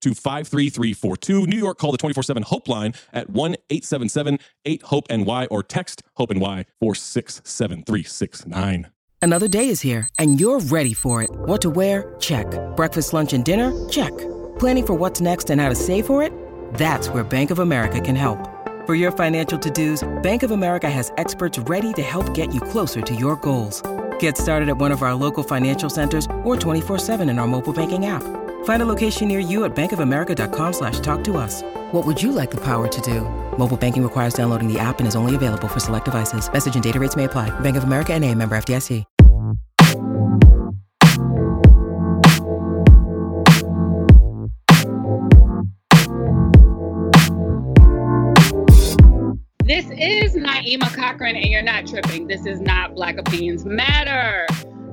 to 53342. New York, call the 24 7 Hope line at 1 877 8 Hope NY or text Hope NY 467369. Another day is here, and you're ready for it. What to wear? Check. Breakfast, lunch, and dinner? Check. Planning for what's next and how to save for it? That's where Bank of America can help. For your financial to dos, Bank of America has experts ready to help get you closer to your goals. Get started at one of our local financial centers or 24-7 in our mobile banking app. Find a location near you at bankofamerica.com slash talk to us. What would you like the power to do? Mobile banking requires downloading the app and is only available for select devices. Message and data rates may apply. Bank of America and a member FDIC. This is Naima Cochrane, and you're not tripping. This is not Black Opinions Matter.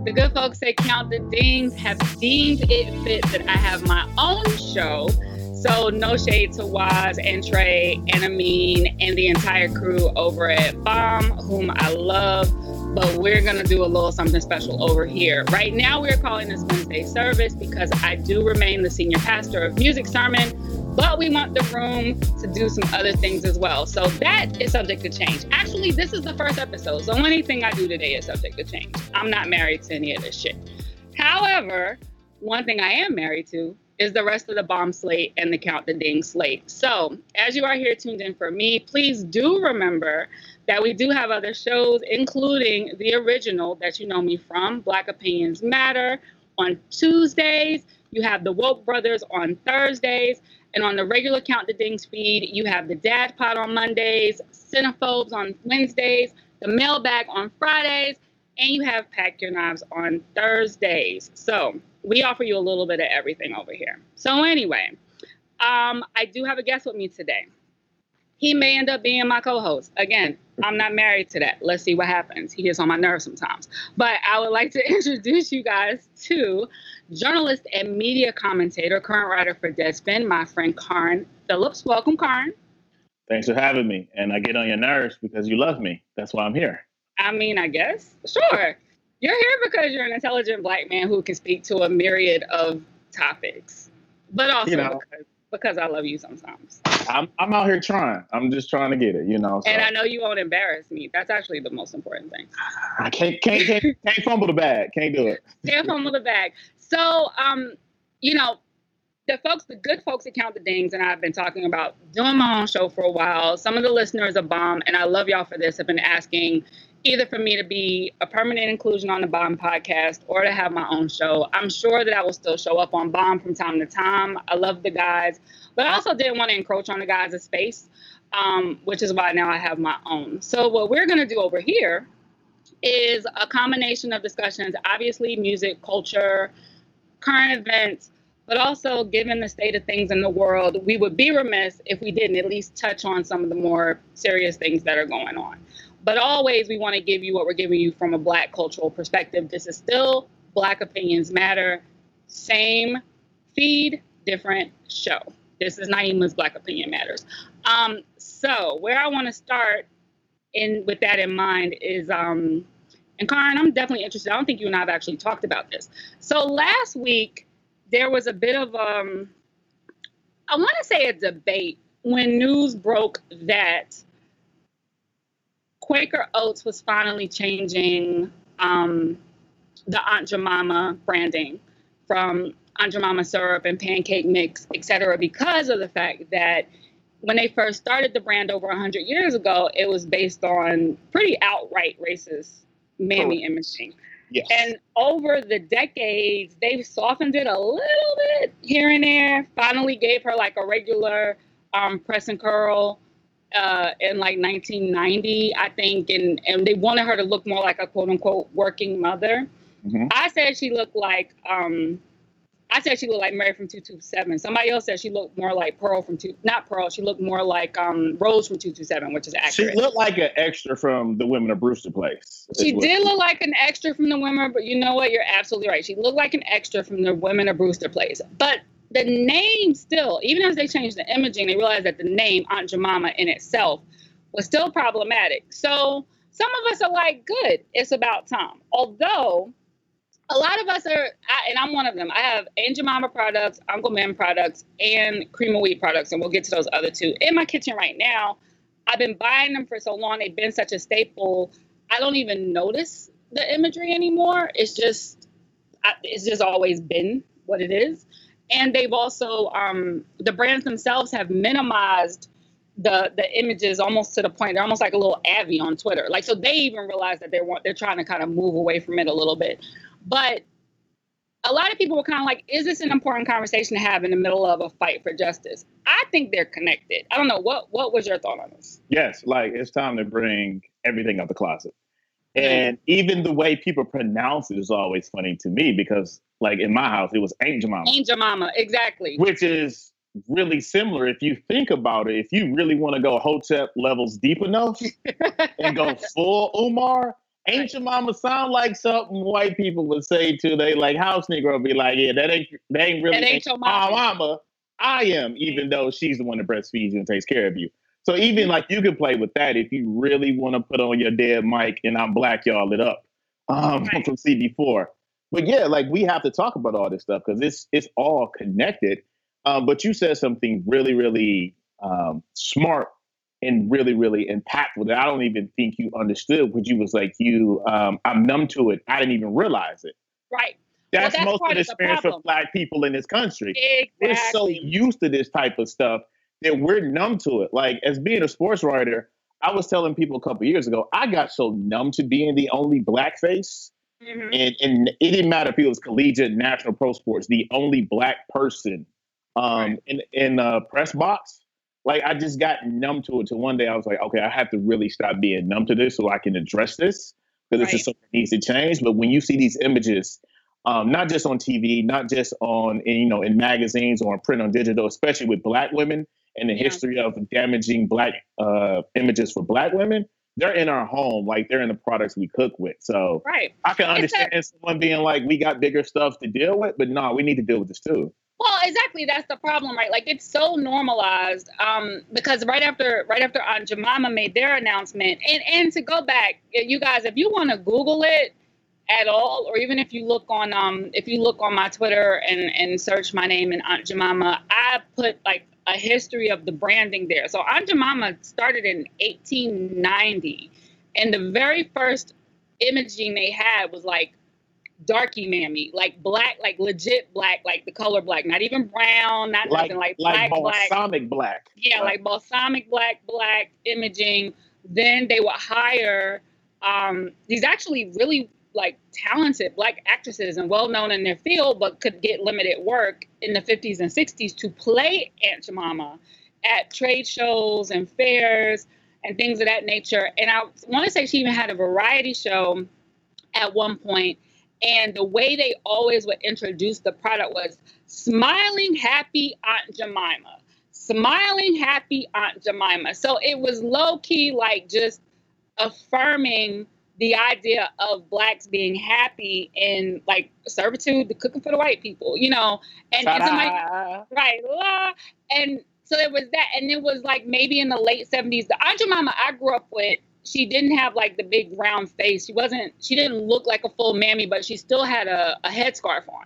The good folks at Count the Dings have deemed it fit that I have my own show. So, no shade to Waz and Trey and Amin and the entire crew over at Bomb, whom I love. But we're going to do a little something special over here. Right now, we're calling this Wednesday service because I do remain the senior pastor of Music Sermon, but we want the room to do some other things as well. So that is subject to change. Actually, this is the first episode. So anything I do today is subject to change. I'm not married to any of this shit. However, one thing I am married to is the rest of the bomb slate and the count the ding slate. So, as you are here tuned in for me, please do remember that we do have other shows, including the original that you know me from, Black Opinions Matter, on Tuesdays. You have the Woke Brothers on Thursdays. And on the regular Count the Dings feed, you have the Dad Pod on Mondays, Cinephobes on Wednesdays, the Mailbag on Fridays, and you have Pack Your Knives on Thursdays. So we offer you a little bit of everything over here. So anyway, um, I do have a guest with me today. He may end up being my co-host. Again, I'm not married to that. Let's see what happens. He gets on my nerves sometimes. But I would like to introduce you guys to journalist and media commentator, current writer for Deadspin, my friend Carron Phillips. Welcome, Carron. Thanks for having me. And I get on your nerves because you love me. That's why I'm here. I mean, I guess. Sure. You're here because you're an intelligent black man who can speak to a myriad of topics, but also you know, because, because, I love you sometimes. I'm, I'm out here trying. I'm just trying to get it, you know. So. And I know you won't embarrass me. That's actually the most important thing. I can't can't can't, can't fumble the bag. Can't do it. Can't fumble the bag. So, um, you know, the folks, the good folks at Count the Dings, and I've been talking about doing my own show for a while. Some of the listeners of Bomb, and I love y'all for this, have been asking either for me to be a permanent inclusion on the Bomb podcast or to have my own show. I'm sure that I will still show up on Bomb from time to time. I love the guys, but I also didn't want to encroach on the guys' space, um, which is why now I have my own. So, what we're going to do over here is a combination of discussions obviously, music, culture, current events. But also, given the state of things in the world, we would be remiss if we didn't at least touch on some of the more serious things that are going on. but always we want to give you what we're giving you from a Black cultural perspective. This is still Black Opinions Matter. Same feed, different show. This is Naima's Black Opinion Matters. Um, so where I want to start in with that in mind is um, and Carron, I'm definitely interested. I don't think you and I have actually talked about this. So last week there was a bit of um, I want to say a debate when news broke that Quaker Oats was finally changing um, the Aunt Jemima branding from Aunt Jemima syrup and pancake mix, et cetera, because of the fact that when they first started the brand over 100 years ago, it was based on pretty outright racist mammy oh. imaging. Yes. And over the decades, they've softened it a little bit here and there. Finally, gave her like a regular um, press and curl uh, in like 1990, I think, and and they wanted her to look more like a quote unquote working mother. Mm-hmm. I said she looked like um, I said she looked like Mary from 227. Somebody else said she looked more like Pearl from two, not Pearl. She looked more like um, Rose from 227, which is accurate. She looked like an extra from the Women of Brewster Place. She did look like an extra from the Women, but you know what? You're absolutely right. She looked like an extra from the Women of Brewster Place. But the name still, even as they changed the imaging, they realized that the name Aunt Jemima in itself was still problematic. So some of us are like, good, it's about time. Although a lot of us are, I, and I'm one of them. I have Aunt Jemima products, Uncle Ben products, and Cream of Wheat products, and we'll get to those other two in my kitchen right now. I've been buying them for so long; they've been such a staple. I don't even notice the imagery anymore. It's just, it's just always been what it is. And they've also, um, the brands themselves have minimized the the images almost to the point they're almost like a little Avi on Twitter. Like so, they even realize that they're they're trying to kind of move away from it a little bit. But a lot of people were kind of like, is this an important conversation to have in the middle of a fight for justice? I think they're connected. I don't know. What what was your thought on this? Yes, like it's time to bring everything out the closet. Mm. And even the way people pronounce it is always funny to me because, like in my house, it was Angel Mama. Angel Mama, exactly. Which is really similar if you think about it. If you really want to go Hotep levels deep enough and go full Umar, Ain't your mama sound like something white people would say to they like house Negro be like, yeah, that ain't that ain't really that ain't your mama. mama. I am, even though she's the one that breastfeeds you and takes care of you. So even like you can play with that if you really want to put on your dead mic and I'm black y'all it up um, right. from CD4. But yeah, like we have to talk about all this stuff because it's it's all connected. Um, but you said something really really um, smart and really, really impactful that I don't even think you understood because you was like, you, um, I'm numb to it. I didn't even realize it. Right. That's, well, that's most of the experience for black people in this country. Exactly. We're so used to this type of stuff that we're numb to it. Like as being a sports writer, I was telling people a couple years ago, I got so numb to being the only black face. Mm-hmm. And, and it didn't matter if it was collegiate, national pro sports, the only black person um, right. in in uh, press box like I just got numb to it. To one day I was like, okay, I have to really stop being numb to this so I can address this because right. this is something that needs to change. But when you see these images, um, not just on TV, not just on in, you know in magazines or in print on digital, especially with Black women and the yeah. history of damaging Black uh, images for Black women, they're in our home, like they're in the products we cook with. So right. I can understand that- someone being like, we got bigger stuff to deal with, but no, we need to deal with this too. Well, exactly. That's the problem, right? Like it's so normalized um, because right after right after Aunt Jemima made their announcement, and and to go back, you guys, if you want to Google it at all, or even if you look on um if you look on my Twitter and and search my name and Aunt Jemima, I put like a history of the branding there. So Aunt Jemima started in 1890, and the very first imaging they had was like darky mammy, like black, like legit black, like the color black, not even brown, not like, nothing like, like black, balsamic black. Yeah, right. like balsamic black, black imaging. Then they would hire um, these actually really like talented black actresses and well known in their field, but could get limited work in the 50s and 60s to play Aunt Jemima at trade shows and fairs and things of that nature. And I want to say she even had a variety show at one point and the way they always would introduce the product was smiling, happy Aunt Jemima. Smiling, happy Aunt Jemima. So it was low key, like just affirming the idea of blacks being happy in like servitude, the cooking for the white people, you know, and, and somebody, right, la, and so it was that, and it was like maybe in the late seventies. The Aunt Jemima I grew up with, she didn't have like the big round face. She wasn't, she didn't look like a full mammy, but she still had a, a headscarf on.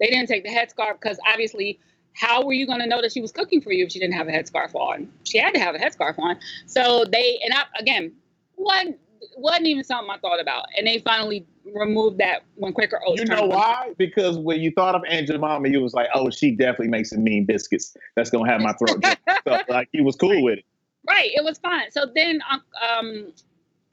They didn't take the headscarf because obviously how were you going to know that she was cooking for you if she didn't have a headscarf on? She had to have a headscarf on. So they, and I, again, one wasn't even something I thought about. And they finally removed that when Quaker Oats. Oh, you know why? Because when you thought of Aunt Jemima, you was like, oh, she definitely makes some mean biscuits. That's gonna have my throat. so, like he was cool with it. Right. It was fine. So then, um,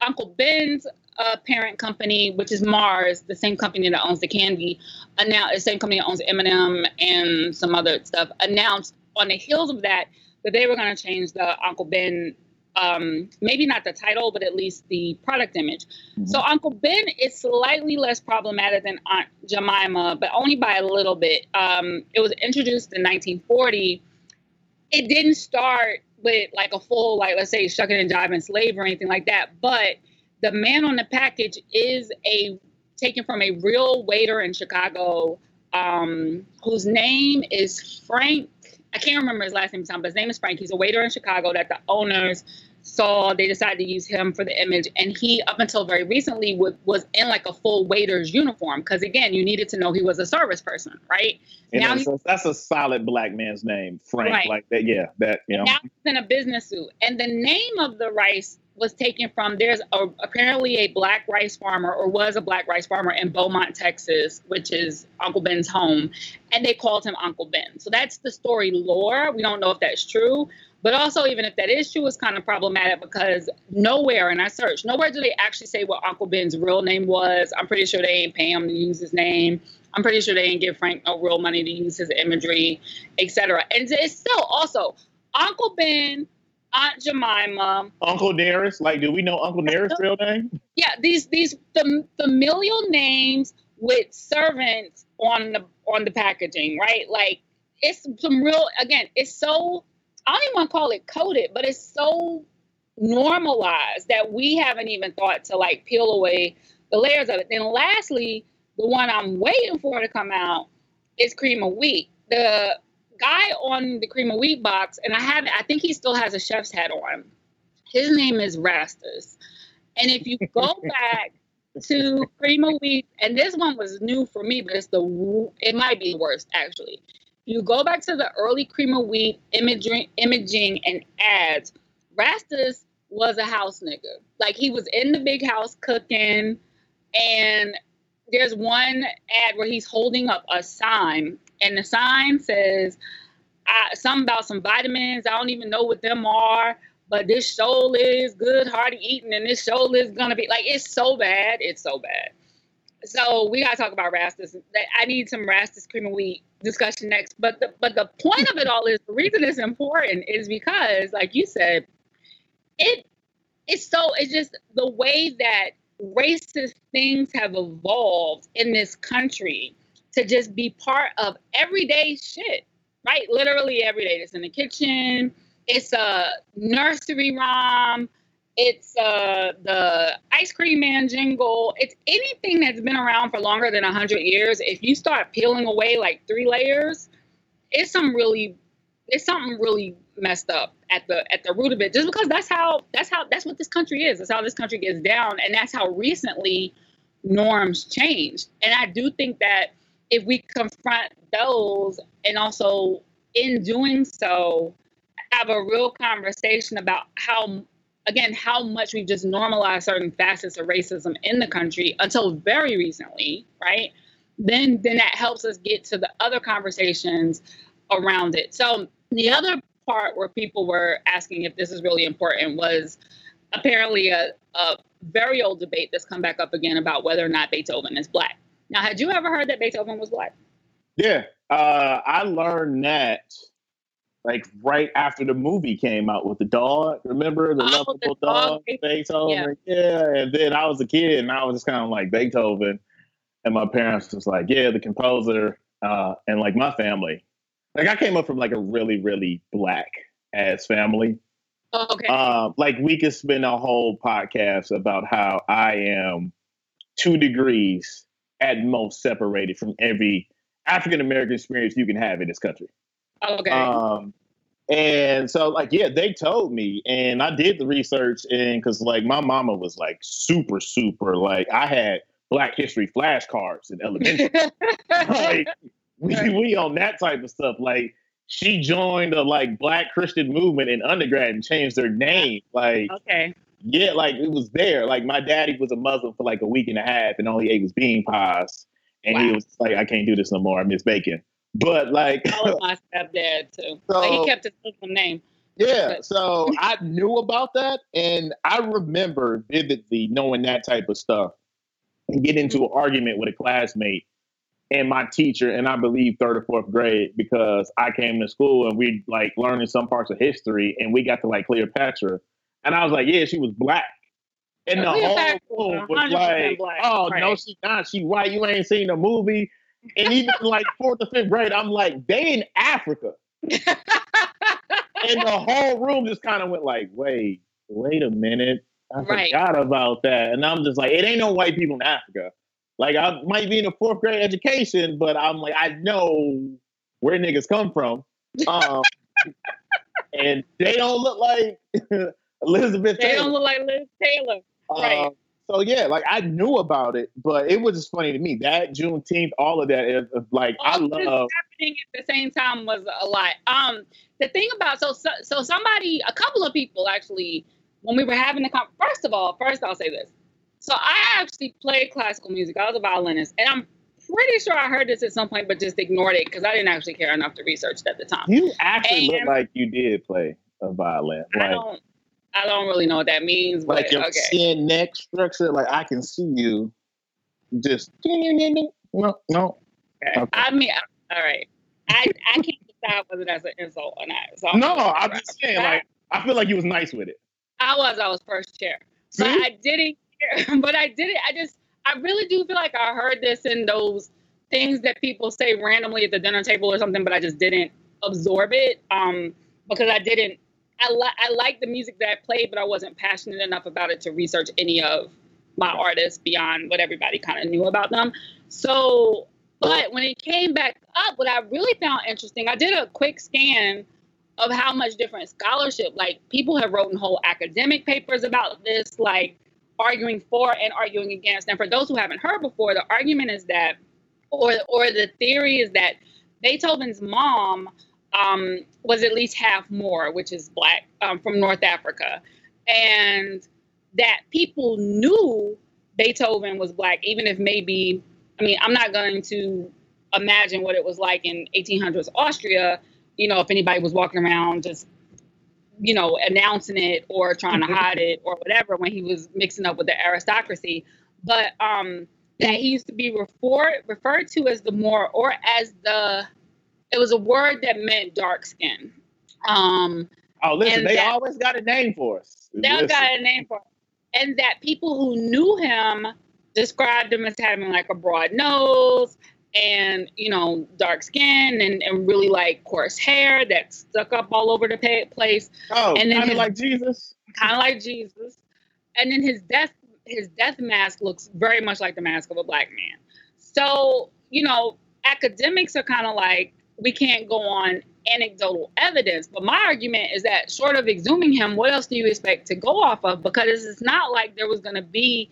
Uncle Ben's uh, parent company, which is Mars, the same company that owns the candy, announced the same company that owns M&M and some other stuff, announced on the heels of that that they were going to change the Uncle Ben um, maybe not the title, but at least the product image. Mm-hmm. So Uncle Ben is slightly less problematic than Aunt Jemima, but only by a little bit. Um, it was introduced in 1940. It didn't start with like a full, like let's say, shucking and jiving slave or anything like that. But the man on the package is a taken from a real waiter in Chicago, um, whose name is Frank I can't remember his last name, but his name is Frank. He's a waiter in Chicago that the owners saw. They decided to use him for the image, and he, up until very recently, would, was in like a full waiter's uniform because again, you needed to know he was a service person, right? And now that's, that's a solid black man's name, Frank. Right. Like that, yeah. That you know. Now he's in a business suit, and the name of the rice was taken from there's a, apparently a black rice farmer or was a black rice farmer in Beaumont, Texas, which is Uncle Ben's home, and they called him Uncle Ben. So that's the story lore. We don't know if that's true, but also even if that issue it's kind of problematic because nowhere, and I searched, nowhere do they actually say what Uncle Ben's real name was. I'm pretty sure they ain't pay him to use his name. I'm pretty sure they ain't give Frank no real money to use his imagery, etc. And it's still also Uncle Ben Aunt Jemima, Uncle Nearest. Like, do we know Uncle Nearest's real name? Yeah, these these the familial names with servants on the on the packaging, right? Like, it's some real. Again, it's so. I don't even want to call it coded, but it's so normalized that we haven't even thought to like peel away the layers of it. Then, lastly, the one I'm waiting for to come out is cream of wheat. The guy on the cream of wheat box, and I have I think he still has a chef's hat on. His name is Rastus. And if you go back to cream of wheat, and this one was new for me, but it's the it might be the worst actually. You go back to the early cream of wheat imaging, imaging and ads. Rastus was a house nigga. Like he was in the big house cooking, and there's one ad where he's holding up a sign and the sign says uh, something about some vitamins. I don't even know what them are, but this show is good, hearty eating, and this show is gonna be like it's so bad, it's so bad. So we gotta talk about Rastus. I need some Rastus cream of wheat discussion next. But the but the point of it all is the reason it's important is because, like you said, it it's so it's just the way that racist things have evolved in this country to just be part of everyday shit, right? Literally every day. It's in the kitchen. It's a nursery rhyme. It's uh, the ice cream man jingle. It's anything that's been around for longer than 100 years. If you start peeling away like three layers, it's some really, it's something really messed up at the at the root of it. Just because that's how that's how that's what this country is. That's how this country gets down, and that's how recently norms changed. And I do think that if we confront those and also in doing so have a real conversation about how again how much we've just normalized certain facets of racism in the country until very recently right? Then then that helps us get to the other conversations around it. So the other part where people were asking if this is really important was apparently a, a very old debate that's come back up again about whether or not beethoven is black. Now, had you ever heard that Beethoven was black? Yeah, uh, I learned that like right after the movie came out with the dog. Remember the oh, lovable the dog, dog, Beethoven? Yeah. yeah. And then I was a kid and I was just kind of like Beethoven. And my parents was like, yeah, the composer, uh, and like my family. Like I came up from like a really, really black ass family. Okay. Um, like we could spend a whole podcast about how I am two degrees at most separated from every African American experience you can have in this country. Okay. Um, and so, like, yeah, they told me, and I did the research, and because like my mama was like super, super, like I had Black History flashcards in elementary. like we we on that type of stuff. Like she joined a like Black Christian movement in undergrad and changed their name. Like okay. yeah, like it was there. Like my daddy was a Muslim for like a week and a half, and all he ate was bean pies, and he was like, I can't do this no more. I miss bacon. But like, That was my stepdad too. but he kept his Muslim name. Yeah, so I knew about that, and I remember vividly knowing that type of stuff and get into mm-hmm. an argument with a classmate and my teacher, and I believe third or fourth grade because I came to school and we like learning some parts of history, and we got to like Cleopatra, and I was like, yeah, she was black. And the whole room was was 100% like, black, "Oh no, right. she not. She white. You ain't seen the movie." And even like fourth or fifth grade, I'm like, "They in Africa." and the whole room just kind of went like, wait, wait a minute. I Right. forgot about that. And I'm just like, it ain't no white people in Africa. Like I might be in a fourth grade education, but I'm like, I know where niggas come from. Um, and they don't look like Elizabeth they Taylor. don't look like Liz Taylor. right. So yeah, like I knew about it, but it was just funny to me. That Juneteenth, all of that is is like I All this love happening at the same time was a lot. Um, the thing about so so, so somebody, a couple of people actually, when we were having the con- first of all, first I'll say this. So I actually played classical music. I was a violinist, and I'm pretty sure I heard this at some point, but just ignored it because I didn't actually care enough to research it at the time. you actually look like you did play a violin. I don't, I don't really know what that means, but like your okay. chin neck structure, like I can see you just no, no. okay. okay. I mean, all right. I I can't decide whether that's an insult or not. So No, I'm just saying, like I feel like you was nice with it. I was, I was first chair. But See? I didn't. But I did it. I just, I really do feel like I heard this in those things that people say randomly at the dinner table or something, but I just didn't absorb it um, because I didn't. I, li- I like the music that I played, but I wasn't passionate enough about it to research any of my artists beyond what everybody kind of knew about them. So, but when it came back up, what I really found interesting, I did a quick scan of how much different scholarship, like people have written whole academic papers about this, like arguing for and arguing against. And for those who haven't heard before, the argument is that, or or the theory is that Beethoven's mom um, was at least half Moor, which is black, um, from North Africa, and that people knew Beethoven was black, even if maybe, I mean, I'm not going to imagine what it was like in 1800s Austria you know, if anybody was walking around just, you know, announcing it or trying to hide it or whatever when he was mixing up with the aristocracy. But um, that he used to be refer- referred to as the Moor or as the, it was a word that meant dark skin. Um, Oh, listen, they that- always got a name for us. they Listen. got a name for us. And that people who knew him described him as having like a broad nose and, you know, dark skin and, and really like coarse hair that stuck up all over the place, oh, and then kind of like Jesus. kind of like Jesus. And then his death his death mask looks very much like the mask of a black man. So, you know, academics are kind of like, we can't go on anecdotal evidence. But my argument is that short of exhuming him, what else do you expect to go off of? Because it's not like there was going to be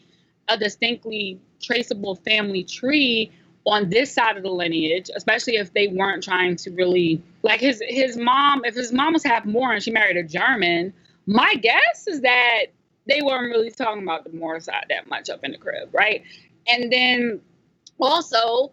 a distinctly traceable family tree on this side of the lineage, especially if they weren't trying to really like his his mom. If his mom was half Moor and she married a German, my guess is that they weren't really talking about the Moor side that much up in the crib, right? And then also,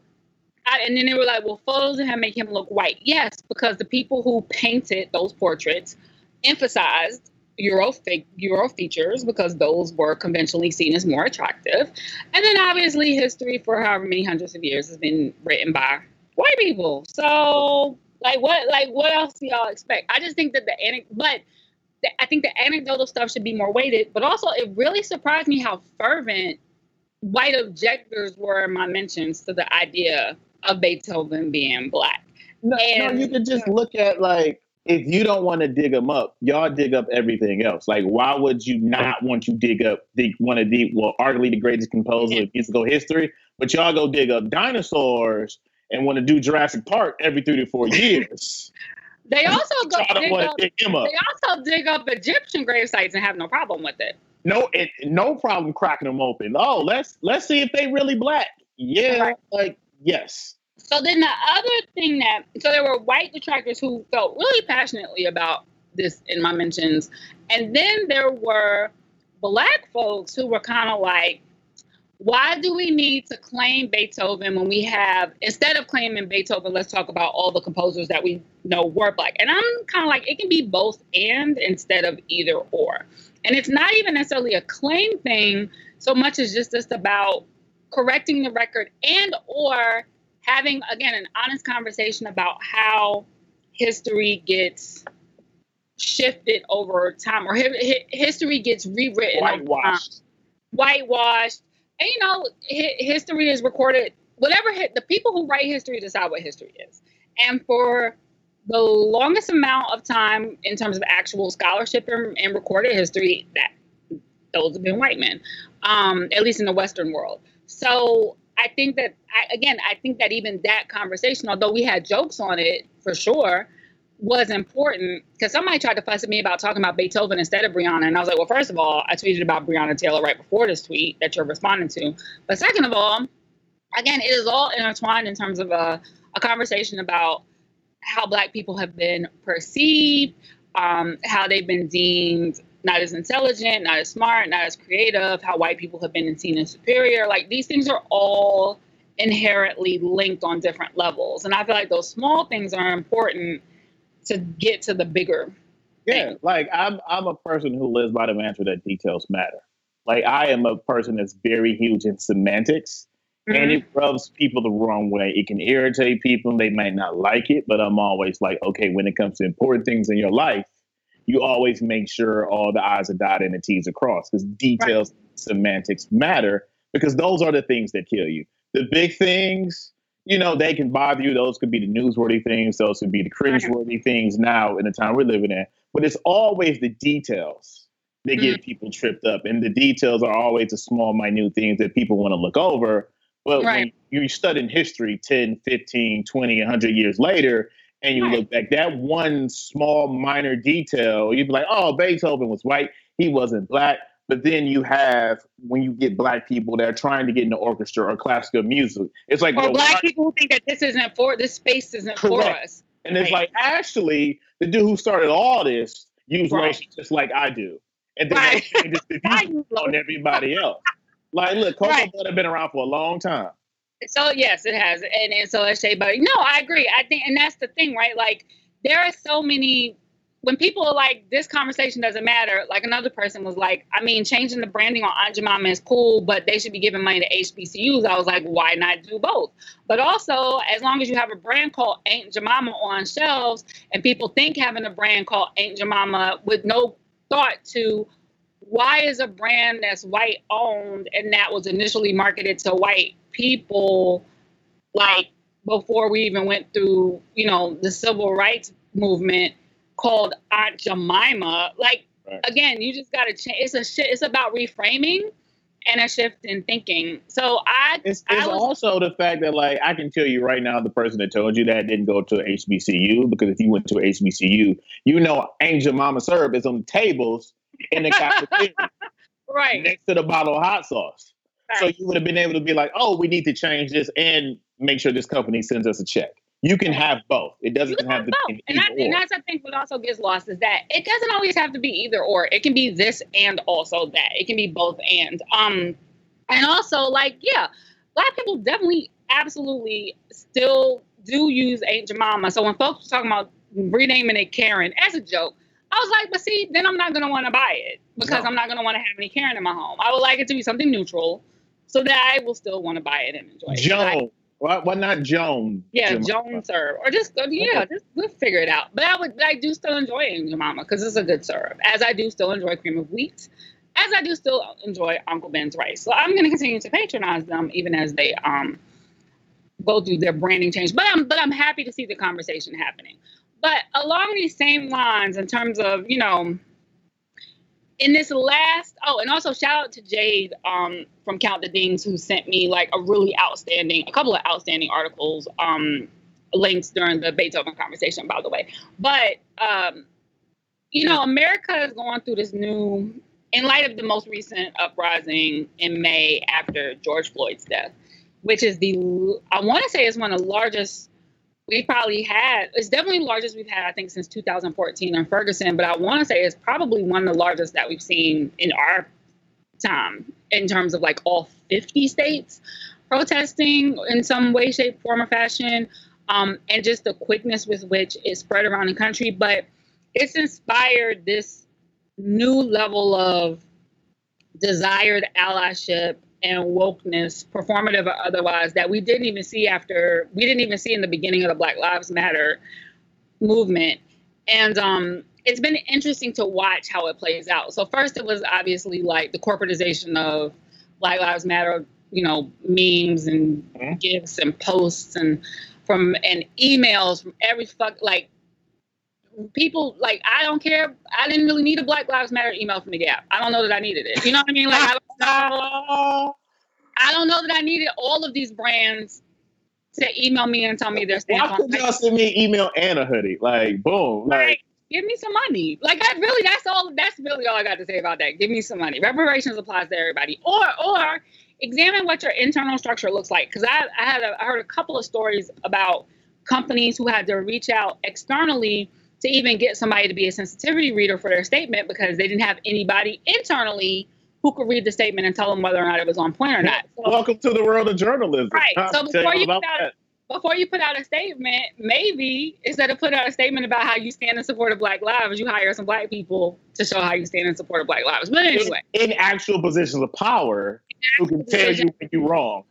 and then they were like, well, photos of him make him look white. Yes, because the people who painted those portraits emphasized Euro fake Euro features because those were conventionally seen as more attractive. And then obviously history for however many hundreds of years has been written by white people. So like what like what else do y'all expect? I just think that the but the, I think the anecdotal stuff should be more weighted, but also it really surprised me how fervent white objectors were in my mentions to the idea of Beethoven being black. No, no, you could just look at like if you don't want to dig them up, y'all dig up everything else. Like, why would you not want to dig up, dig, want to dig, well, arguably the greatest composer of musical history, but y'all go dig up dinosaurs and want to do Jurassic Park every three to four years. they also go dig up, dig. They also dig up Egyptian grave sites and have no problem with it. No, it, no problem cracking them open. Oh, let's let's see if they really black. Yeah, right. like yes. So then the other thing that so there were white detractors who felt really passionately about this in my mentions, and then there were black folks who were kind of like, why do we need to claim Beethoven when we have instead of claiming Beethoven, let's talk about all the composers that we know were black. And I'm kind of like it can be both and instead of either or. And it's not even necessarily a claim thing so much as just just about correcting the record and or having again an honest conversation about how history gets shifted over time or hi- history gets rewritten whitewashed. Whitewashed. And you know hi- history is recorded whatever hit the people who write history decide what history is. And for the longest amount of time in terms of actual scholarship and, and recorded history that those have been white men um, at least in the western world so I think that I, again, I think that even that conversation, although we had jokes on it for sure, was important. Because somebody tried to fuss at me about talking about Beethoven instead of Breonna, and I was like, well, first of all, I tweeted about Breonna Taylor right before this tweet that you're responding to, but second of all, again, it is all intertwined in terms of a, a conversation about how Black people have been perceived, um, how they've been deemed not as intelligent, not as smart, not as creative, how white people have been seen as superior. Like these things are all inherently linked on different levels. And I feel like those small things are important to get to the bigger. Yeah, thing. like I'm I'm a person who lives by the mantra that details matter. Like I am a person that's very huge in semantics. Mm-hmm. And it rubs people the wrong way. It can irritate people. They might not like it, but I'm always like, okay, when it comes to important things in your life, you always make sure all the I's are dotted and the T's are crossed because details, right. semantics matter because those are the things that kill you. The big things, you know, they can bother you. Those could be the newsworthy things. Those could be the cringeworthy things now in the time we're living in. But it's always the details that get mm. people tripped up. And the details are always the small, minute things that people want to look over. But right. when you're studying history 10, 15, 20, 100 years later, and you right. look back, that one small minor detail, you'd be like, oh, Beethoven was white, he wasn't black. But then you have when you get black people that are trying to get into orchestra or classical music, it's like or black people who think that this isn't for this space isn't correct. for us. And it's like actually the dude who started all this used right. just like I do, and then right. just on everybody else. Like, look, cocoa right. butter been around for a long time. So yes, it has, and, and so has Shea Butter. No, I agree. I think, and that's the thing, right? Like there are so many. When people are like, this conversation doesn't matter. Like another person was like, I mean, changing the branding on Aunt Jemima is cool, but they should be giving money to HBCUs. I was like, why not do both? But also, as long as you have a brand called Aunt Jemima on shelves, and people think having a brand called Aunt Jemima with no thought to why is a brand that's white owned and that was initially marketed to white people like before we even went through, you know, the civil rights movement called Aunt Jemima. Like right. again, you just gotta change. It's a shit. It's about reframing and a shift in thinking. So I. It's, it's I was, also the fact that like I can tell you right now, the person that told you that didn't go to HBCU because if you went to HBCU, you know, Aunt Jemima syrup is on the tables in the cafeteria, right next to the bottle of hot sauce. So you would have been able to be like, oh, we need to change this and make sure this company sends us a check. You can have both. It doesn't have, have, to both. be and, I, and that's I think what also gets lost is that it doesn't always have to be either or. It can be this and also that. It can be both and. Um, and also like yeah, black people definitely absolutely still do use Aunt Jemima. So when folks were talking about renaming it Karen as a joke, I was like, but see, then I'm not gonna want to buy it because no. I'm not gonna want to have any Karen in my home. I would like it to be something neutral so that I will still want to buy it and enjoy it. Joan. Why, why not Joan? Yeah, Jemima. Joan serve, or just yeah, okay. just we'll figure it out. But I would, I do still enjoy Jemima because it's a good serve, as I do still enjoy cream of wheat, as I do still enjoy Uncle Ben's rice. So I'm going to continue to patronize them even as they um go through their branding change. But I'm, but I'm happy to see the conversation happening. But along these same lines, in terms of you know, in this last oh, and also shout out to Jade um, from Count the Dings who sent me like a really outstanding, a couple of outstanding articles, um, links during the Beethoven conversation, by the way. But um, you know, America is going through this new, in light of the most recent uprising in May after George Floyd's death, which is the I want to say is one of the largest we probably had it's definitely the largest we've had i think since 2014 in ferguson but i want to say it's probably one of the largest that we've seen in our time in terms of like all 50 states protesting in some way shape form or fashion um, and just the quickness with which it spread around the country but it's inspired this new level of desired allyship and wokeness, performative or otherwise, that we didn't even see after we didn't even see in the beginning of the Black Lives Matter movement. And um, it's been interesting to watch how it plays out. So first, it was obviously like the corporatization of Black Lives Matter, you know, memes and mm-hmm. gifs and posts and from and emails from every fuck like people like I don't care. I didn't really need a Black Lives Matter email from the Gap. I don't know that I needed it. You know what I mean? Like I don't know. I don't know that I needed all of these brands to email me and tell me their stance. Why could y'all send me email and a hoodie? Like boom, like, like give me some money. Like I really, that's all. That's really all I got to say about that. Give me some money. Reparations applies to everybody. Or or examine what your internal structure looks like. Because I I had a, I heard a couple of stories about companies who had to reach out externally to even get somebody to be a sensitivity reader for their statement because they didn't have anybody internally who could read the statement and tell them whether or not it was on point or not. So, Welcome to the world of journalism. Right. So before you, put out, before you put out a statement, maybe instead of putting out a statement about how you stand in support of Black lives, you hire some Black people to show how you stand in support of Black lives. But anyway, in, in actual positions of power, who can tell you when you're wrong.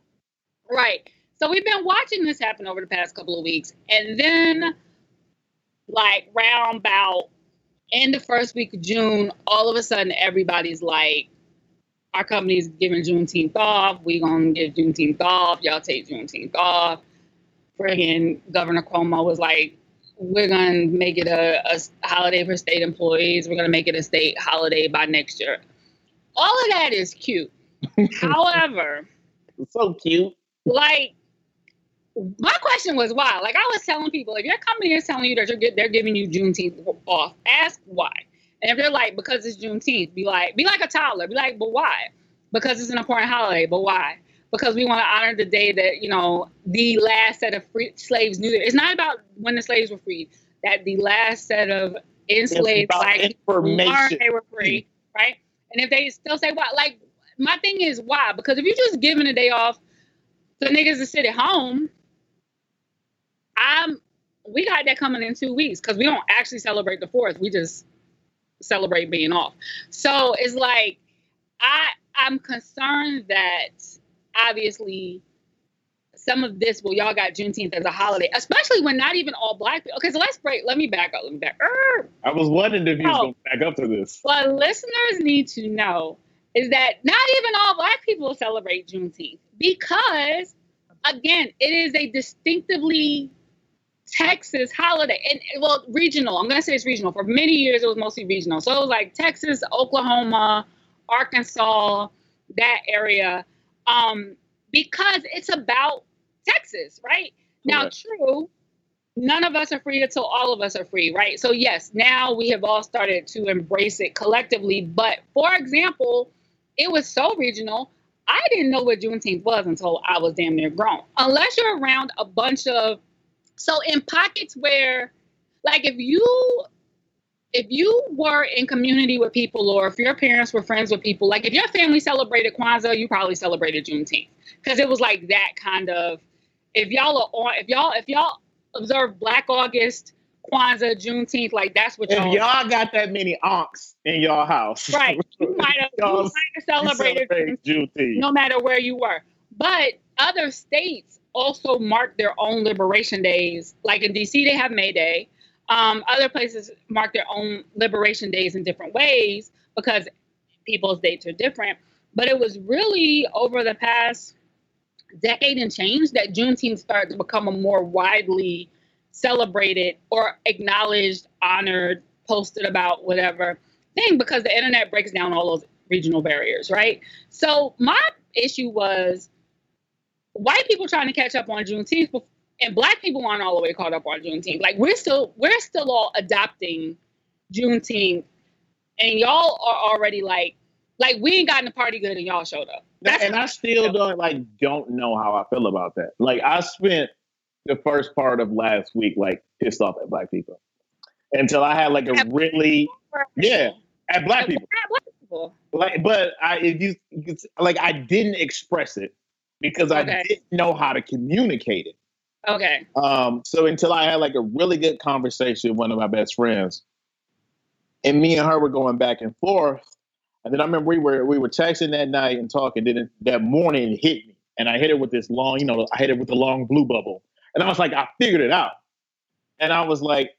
Right. So we've been watching this happen over the past couple of weeks, and then like round about in the first week of June, all of a sudden everybody's like, our company's giving Juneteenth off. We gonna give Juneteenth off. Y'all take Juneteenth off. Friggin' Governor Cuomo was like, we're gonna make it a, a holiday for state employees. We're gonna make it a state holiday by next year. All of that is cute. However, so cute. Like my question was why. Like I was telling people, if your company is telling you that you're they're giving you Juneteenth off, ask why. And if they're like, because it's Juneteenth, be like, be like a toddler, be like, but why? Because it's an important holiday, but why? Because we want to honor the day that you know the last set of free slaves knew. That it's not about when the slaves were freed. That the last set of enslaved black people learned they were free, right? And if they still say why, like my thing is why? Because if you're just giving a day off to niggas to sit at home, I'm we got that coming in two weeks because we don't actually celebrate the fourth. We just celebrate being off. So it's like I I'm concerned that obviously some of this, well, y'all got Juneteenth as a holiday, especially when not even all black people. Okay, so let's break. Let me back up. Let me back. Er. I was wondering if you oh, was going to back up to this. What listeners need to know is that not even all black people celebrate Juneteenth because, again, it is a distinctively Texas holiday and well regional. I'm gonna say it's regional. For many years it was mostly regional. So it was like Texas, Oklahoma, Arkansas, that area. Um, because it's about Texas, right? Now, true, none of us are free until all of us are free, right? So yes, now we have all started to embrace it collectively. But for example, it was so regional. I didn't know what Juneteenth was until I was damn near grown. Unless you're around a bunch of so in pockets where, like, if you if you were in community with people, or if your parents were friends with people, like if your family celebrated Kwanzaa, you probably celebrated Juneteenth because it was like that kind of. If y'all are on, if y'all if y'all observe Black August, Kwanzaa, Juneteenth, like that's what y'all. If y'all got that many aunts in y'all house, right? You might have, you might have celebrated Juneteenth, no matter where you were. But other states also mark their own liberation days. Like in DC, they have May Day. Um, other places mark their own liberation days in different ways because people's dates are different. But it was really over the past decade and change that Juneteenth started to become a more widely celebrated or acknowledged, honored, posted about, whatever thing, because the internet breaks down all those regional barriers, right? So my issue was white people trying to catch up on Juneteenth, and black people aren't all the way caught up on Juneteenth. Like we're still we're still all adopting Juneteenth, and y'all are already like like we ain't gotten the party good, and y'all showed up. That's and I still don't like don't know how I feel about that. Like I spent the first part of last week like pissed off at black people until I had like a really yeah at black people. Like, but I if you like I didn't express it because I didn't know how to communicate it. Okay. Um. So until I had like a really good conversation with one of my best friends, and me and her were going back and forth, and then I remember we were we were texting that night and talking. Then it, that morning it hit me, and I hit it with this long, you know, I hit it with the long blue bubble, and I was like, I figured it out, and I was like,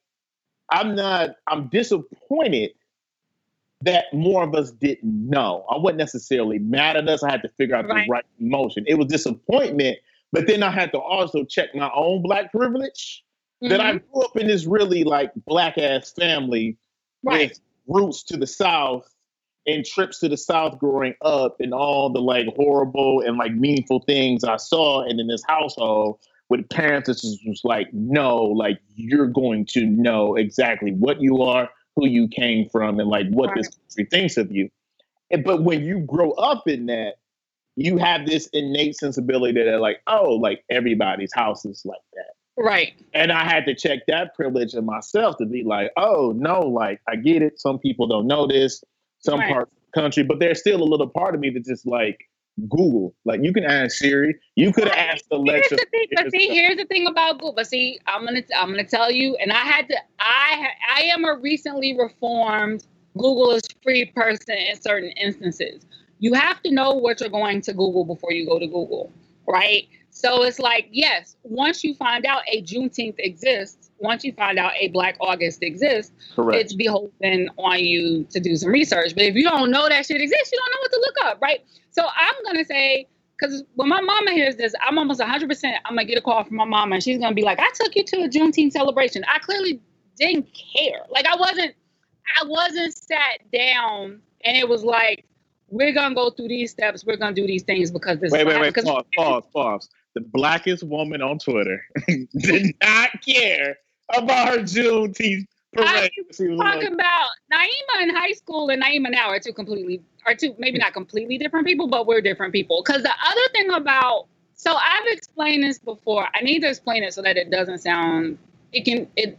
I'm not, I'm disappointed that more of us didn't know. I wasn't necessarily mad at us. I had to figure out right. the right emotion. It was disappointment, but then I had to also check my own black privilege. Mm-hmm. That I mm-hmm. grew up in this really like black ass family right. with roots to the South and trips to the South growing up and all the like horrible and like meaningful things I saw. And in this household with parents that was like, no, like you're going to know exactly what you are, who you came from and like what right. this country thinks of you. And, but when you grow up in that, you have this innate sensibility that like, oh, like everybody's house is like that. Right. And I had to check that privilege in myself to be like, oh no, like I get it. Some people don't know this, some right. parts of the country, but there's still a little part of me that's just like, Google. Like you can ask Siri. You could have asked Alexa. Here's the thing, but see, here's the thing about Google. But see, I'm gonna I'm gonna tell you, and I had to. I I am a recently reformed Google is free person in certain instances. You have to know what you're going to Google before you go to Google, right? So it's like, yes, once you find out a Juneteenth exists, once you find out a Black August exists, Correct. it's beholden on you to do some research. But if you don't know that shit exists, you don't know what to look up, right? So I'm gonna say, because when my mama hears this, I'm almost 100. percent I'm gonna get a call from my mama, and she's gonna be like, "I took you to a Juneteenth celebration. I clearly didn't care. Like I wasn't, I wasn't sat down, and it was like." We're gonna go through these steps. We're gonna do these things because this. Wait, wait, wait. Pause, pause, pause the blackest woman on Twitter did not care about her Juneteenth parade. I'm talking like, about Naima in high school and Naima now are two completely, are two maybe not completely different people, but we're different people. Because the other thing about, so I've explained this before. I need to explain it so that it doesn't sound. It can. It.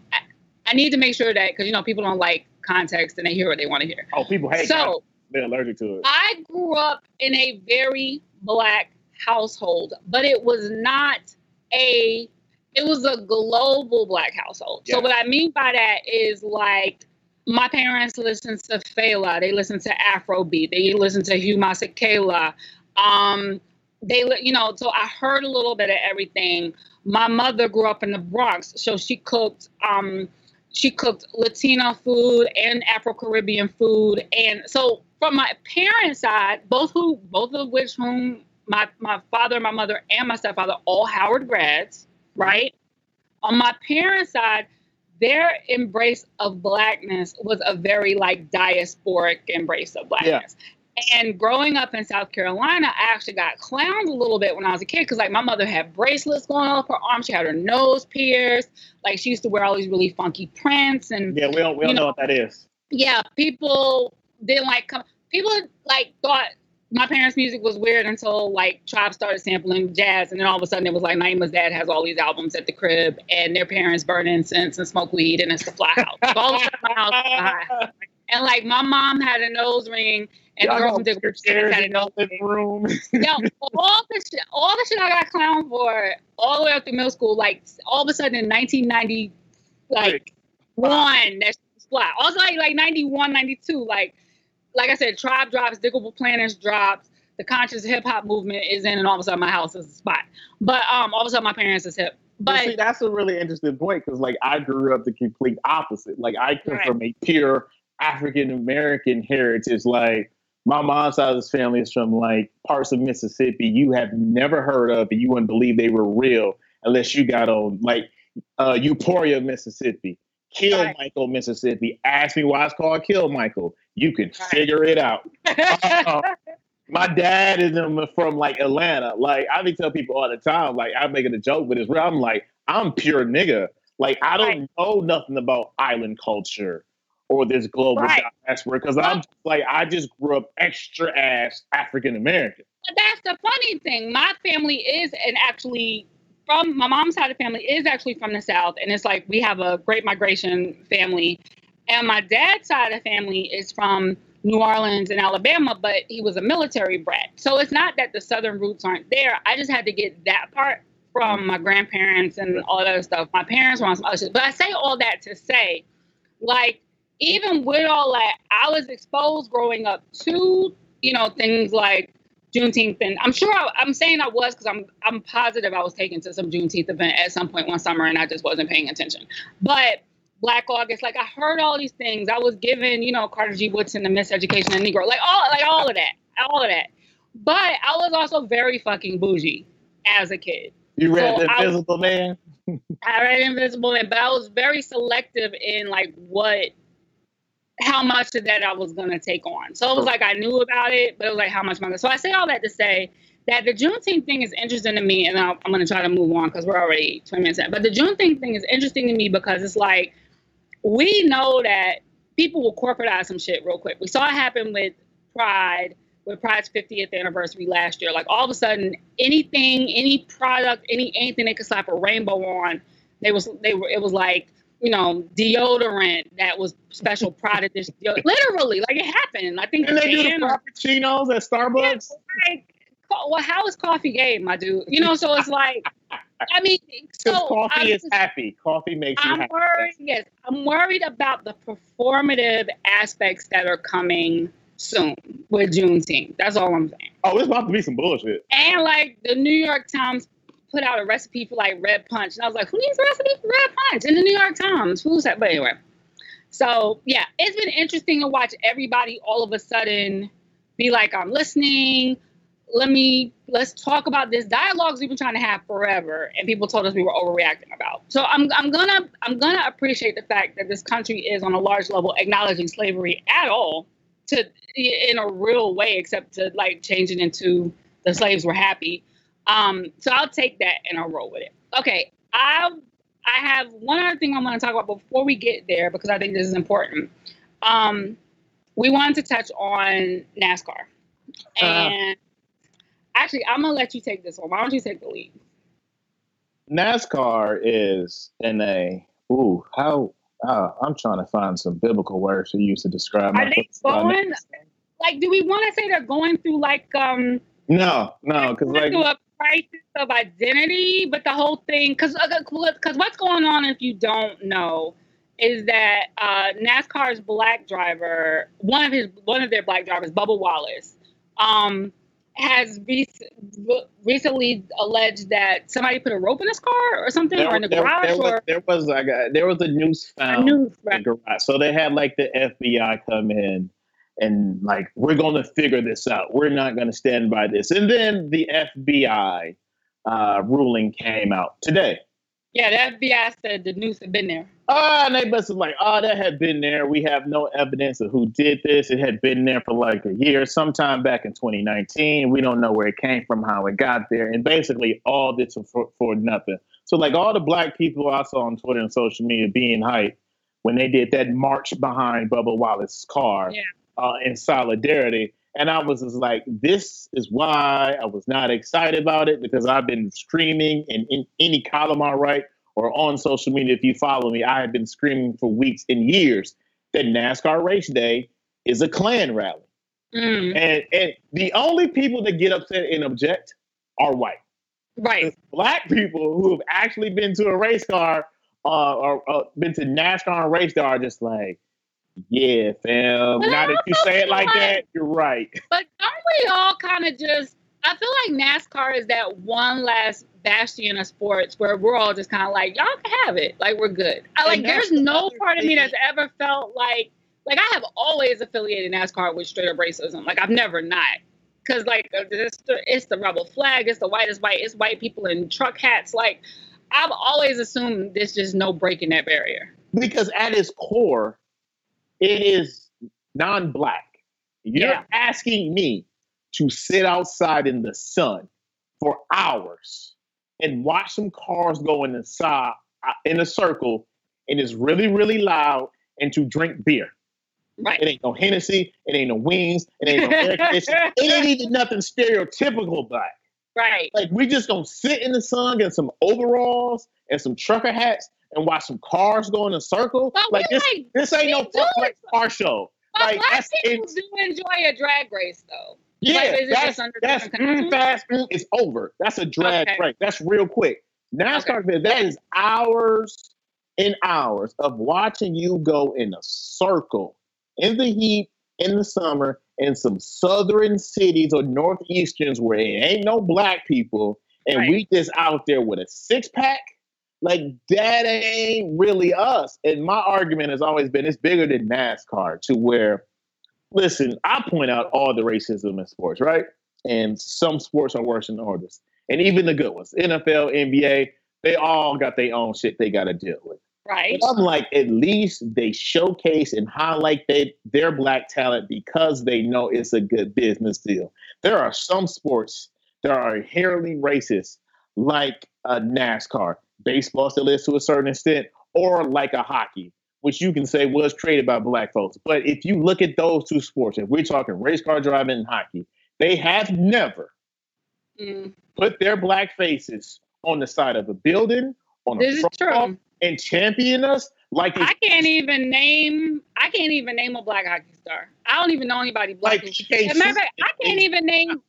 I need to make sure that because you know people don't like context and they hear what they want to hear. Oh, people hate. So they're allergic to it. I grew up in a very black household, but it was not a it was a global black household. Yeah. So what I mean by that is like my parents listened to Fela, they listened to Afrobeat, they listened to Hugh Masekela. Um, they you know, so I heard a little bit of everything. My mother grew up in the Bronx, so she cooked um she cooked Latino food and Afro Caribbean food. And so from my parents' side, both who both of which whom my my father, my mother, and my stepfather all Howard grads, right? On my parents' side, their embrace of blackness was a very like diasporic embrace of blackness. Yeah. And growing up in South Carolina, I actually got clowned a little bit when I was a kid because, like, my mother had bracelets going off her arm. She had her nose pierced. Like, she used to wear all these really funky prints. And yeah, we don't we don't know, know what that is. Yeah, people didn't like come. People like thought my parents' music was weird until like Tribe started sampling jazz, and then all of a sudden it was like Naima's dad has all these albums at the crib, and their parents burn incense and smoke weed, and it's the fly house. All of my house. And like my mom had a nose ring, and the girl from Dick had a nose ring. Room. Yo, all the shit, all the shit I got clown for, all the way up to middle school, like all of a sudden in 1990, like one, that's fly. Also like like 91, 92, like like I said, Tribe drops, Digable Planets drops, the conscious hip hop movement is in, and all of a sudden my house is a spot. But um, all of a sudden my parents is hip. But see, that's a really interesting point because like I grew up the complete opposite. Like I come right. from a pure African American heritage. Like my mom's side of this family is from like parts of Mississippi you have never heard of, and you wouldn't believe they were real unless you got on like uh, Eupora, Mississippi, Kill Right. Michael, Mississippi. Ask me why it's called Kilmichael. You can Right. figure it out. Uh, my dad is from like Atlanta. Like I be tell people all the time, like I'm making a joke, but it's real. I'm like, I'm pure nigga. Like I don't Right. know nothing about island culture or this global Right. diaspora because I'm just, like I just grew up extra ass African American. But that's the funny thing. My family is and actually from my mom's side of the family is actually from the South. And it's like we have a great migration family. And my dad's side of the family is from New Orleans and Alabama, but he was a military brat. So it's not that the Southern roots aren't there. I just had to get that part from my grandparents and all that stuff. My parents were on some other shit. But I say all that to say, like, even with all that, I was exposed growing up to, you know, things like Juneteenth, and I'm sure I, I'm saying I was because I'm I'm positive I was taken to some Juneteenth event at some point one summer, and I just wasn't paying attention. But Black August, like I heard all these things. I was given, you know, Carter G. Woodson, the Miseducation of Negro, like all like all of that, all of that. But I was also very fucking bougie as a kid. You read So The I- Invisible Man? I read Invisible Man, but I was very selective in like what, how much of that I was gonna take on. So it was like I knew about it, but it was like how much money. So I say all that to say that the Juneteenth thing is interesting to me, and I'll, I'm gonna try to move on because we're already 20 minutes in. But the Juneteenth thing is interesting to me because it's like we know that people will corporatize some shit real quick. We saw it happen with Pride, with Pride's 50th anniversary last year. Like all of a sudden, anything, any product, any anything they could slap a rainbow on, they was they were it was like you know deodorant that was special product. This Literally, like it happened. I think And they do the frappuccinos at Starbucks. like, well, how is coffee gay, my dude? You know, so it's like, I mean, so coffee I'm is just- happy. Coffee makes you I'm happy. worried. Yes, I'm worried about the performative aspects that are coming soon with Juneteenth. That's all I'm saying. Oh, it's about to be some bullshit. And like the New York Times put out a recipe for like red punch, and I was like, who needs a recipe for red punch in the New York Times? Who's that? But anyway, so yeah, it's been interesting to watch everybody all of a sudden be like, I'm listening. Let me let's talk about this dialogues we've been trying to have forever, and people told us we were overreacting about. So I'm I'm gonna I'm gonna appreciate the fact that this country is on a large level acknowledging slavery at all to in a real way, except to like change it into the slaves were happy. Um, so I'll take that and I'll roll with it. Okay, I I have one other thing I want to talk about before we get there because I think this is important. Um, we wanted to touch on NASCAR, and actually, I'm gonna let you take this one. Why don't you take the lead? NASCAR is in a ooh how uh, I'm trying to find some biblical words to use to describe. Are my they going? Like, do we want to say they're going through like um? No, no, because like crisis of identity, but the whole thing, because because what's going on if you don't know, is that uh, NASCAR's black driver, one of his one of their black drivers, Bubba Wallace, um, has rec- recently alleged that somebody put a rope in his car or something, or in the there, garage, there was, or there was there was a noose a found news. in the garage. So they had like the FBI come in and like we're going to figure this out. We're not going to stand by this. And then the FBI uh, ruling came out today. Yeah, the FBI said the news had been there. Ah, and they must have like, oh, that had been there. We have no evidence of who did this. It had been there for like a year, sometime back in 2019. We don't know where it came from, how it got there, and basically all this for, for nothing. So like all the black people I saw on Twitter and social media being hyped when they did that march behind Bubba Wallace's car Yeah. Uh, in solidarity. And I was just like, this is why I was not excited about it because I've been screaming in, in any column I write or on social media. If you follow me, I have been screaming for weeks and years that NASCAR race day is a Klan rally. Mm, And, and the only people that get upset and object are white. right. Black people who have actually been to a race car uh, or uh, been to NASCAR and race day are just like, yeah, fam. But Now that you say it like like- that, you're right. But aren't we all kind of just? I feel like NASCAR is that one last bastion of sports where we're all just kind of like, y'all can have it, like we're good. I like. There's the no part of me that's ever felt like, like I have always affiliated NASCAR with straight up racism. Like I've never not, because like uh, it's the, it's the rebel flag, it's the whitest white, it's white people in truck hats. Like I've always assumed there's just no breaking that barrier. Because at its core, it is non-black. You're Yeah. asking me to sit outside in the sun for hours and watch some cars go in the side uh, in a circle, and it's really, really loud, and to drink beer. Right. It ain't no Hennessy, it ain't no wings, it ain't no air conditioning. It ain't even nothing stereotypical black. Right. Like we just gonna sit in the sun, get some overalls and some trucker hats, and watch some cars go in a circle. But like this, like, this ain't no fuck like car show. like, black that's- people do enjoy a drag race though. Yeah, Like, that's that's mm, fast. mm, It's over. That's a drag Okay. race. That's real quick. NASCAR, that is hours and hours of watching you go in a circle in the heat in the summer in some southern cities or northeasterns where it ain't no black people, and Right. we just out there with a six pack. Like that ain't really us. And my argument has always been it's bigger than NASCAR to where listen, I point out all the racism in sports, right? And some sports are worse than others. And even the good ones. NFL, NBA, they all got their own shit they gotta deal with. Right. But I'm like, at least they showcase and highlight they, their black talent because they know it's a good business deal. There are some sports that are inherently racist, like a NASCAR. Baseball still is to a certain extent, or like a hockey, which you can say was created by black folks. But if you look at those two sports, if we're talking race car driving and hockey, they have never Mm, put their black faces on the side of a building, on a this is football, true. and champion us like I can't even name. I can't even name a black hockey star. I don't even know anybody black. like who- PK matter of fact, I can't even name.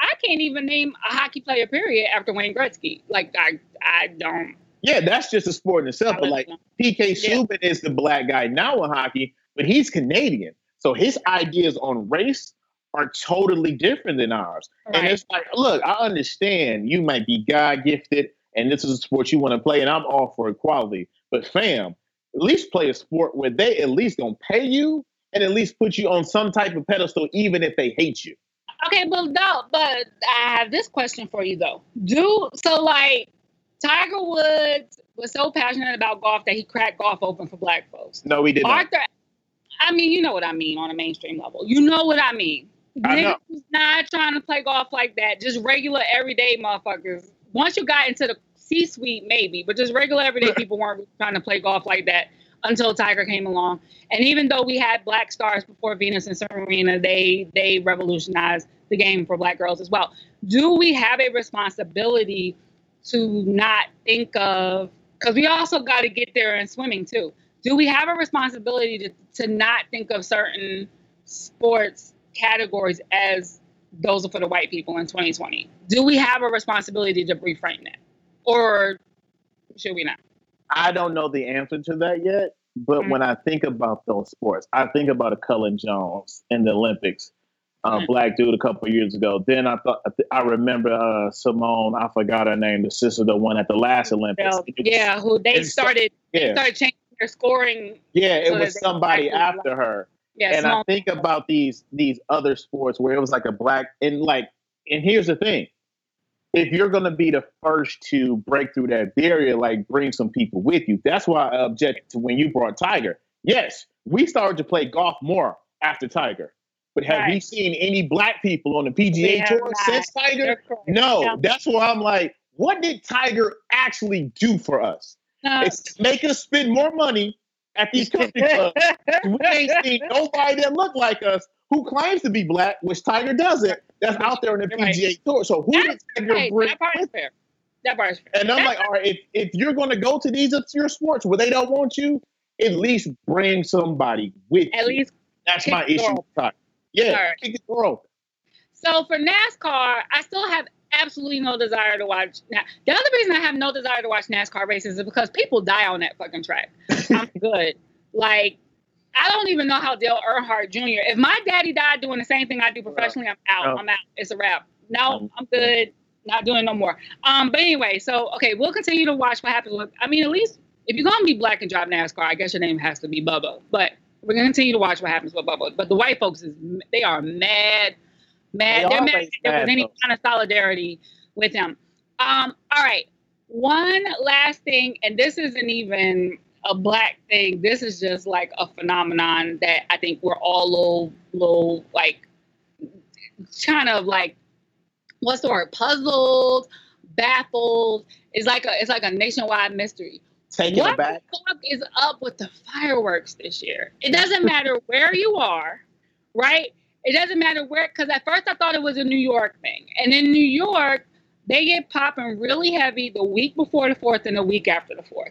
I can't even name a hockey player. Period. After Wayne Gretzky, like I, I don't. Yeah, that's just a sport in itself. But like PK Yeah. Subban is the black guy now in hockey, but he's Canadian, so his ideas on race are totally different than ours. And it's like, look, I understand you might be God gifted, and this is a sport you want to play, and I'm all for equality. But fam, at least play a sport where they at least gonna pay you and at least put you on some type of pedestal, even if they hate you. Okay, but no, but I have this question for you though. Do so like Tiger Woods was so passionate about golf that he cracked golf open for black folks. No, we did not. Arthur, I mean, you know what I mean on a mainstream level. You know what I mean. I. Niggas was not trying to play golf like that. Just regular, everyday motherfuckers. Once you got into the C-suite, maybe, but just regular, everyday people weren't trying to play golf like that until Tiger came along. And even though we had black stars before Venus and Serena, they they revolutionized the game for black girls as well. Do we have a responsibility to not think of? Because we also got to get there in swimming too. Do we have a responsibility to, to not think of certain sports categories as those are for the white people in 2020? Do we have a responsibility to reframe that? Or should we not? I don't know the answer to that yet, but Mm. when I think about those sports, I think about a Cullen Jones in the Olympics, uh, Mm. black dude a couple of years ago. Then I thought I remember uh, Simone. I forgot her name, the sister that won at the last Olympics. Yeah, who they started yeah, started changing their scoring. yeah. It so was somebody after her, Yeah, and I think about these these other sports where it was like a black and like. And here's the thing: if you're going to be the first to break through that barrier, like bring some people with you. That's why I object to when you brought Tiger. Yes, we started to play golf more after Tiger, but have we seen any black people on the PGA Tour not. since Tiger? No, Yeah. that's why I'm like, what did Tiger actually do for us? No. It's make us spend more money at these country clubs. We ain't seen nobody that look like us who claims to be black, which Tiger doesn't. That's out there on the You're right. PGA Tour. So who did That's Tiger right. bring? That part is fair. That part is fair. And I'm That like, all right, if, if you're going to go to these obscure sports where they don't want you, at least bring somebody with at you. least That's my issue. with Tiger. Yeah, right. kick the door open. So for NASCAR, I still have absolutely no desire to watch. Now, the other reason I have no desire to watch NASCAR races is because people die on that fucking track. I'm good. Like, I don't even know how Dale Earnhardt Jr. If my daddy died doing the same thing I do professionally, I'm out. No. I'm out. It's a wrap. No, I'm good. Not doing no more. Um, but anyway, so okay, we'll continue to watch what happens with. I mean, at least if you're gonna be black and drive NASCAR, I guess your name has to be Bubba. But we're gonna continue to watch what happens with Bubba. But the white folks is they are mad, mad. They They're mad. that There was any kind of solidarity with them. Um, all right. one last thing, and this isn't even a black thing. This is just like a phenomenon that I think we're all little, little like kind of like what's the word? Puzzled, baffled. It's like a it's like a nationwide mystery. Taking what it back. the fuck is up with the fireworks this year? It doesn't matter where you are, right? It doesn't matter where, because at first I thought it was a New York thing. And in New York, they get popping really heavy the week before the 4th and the week after the 4th.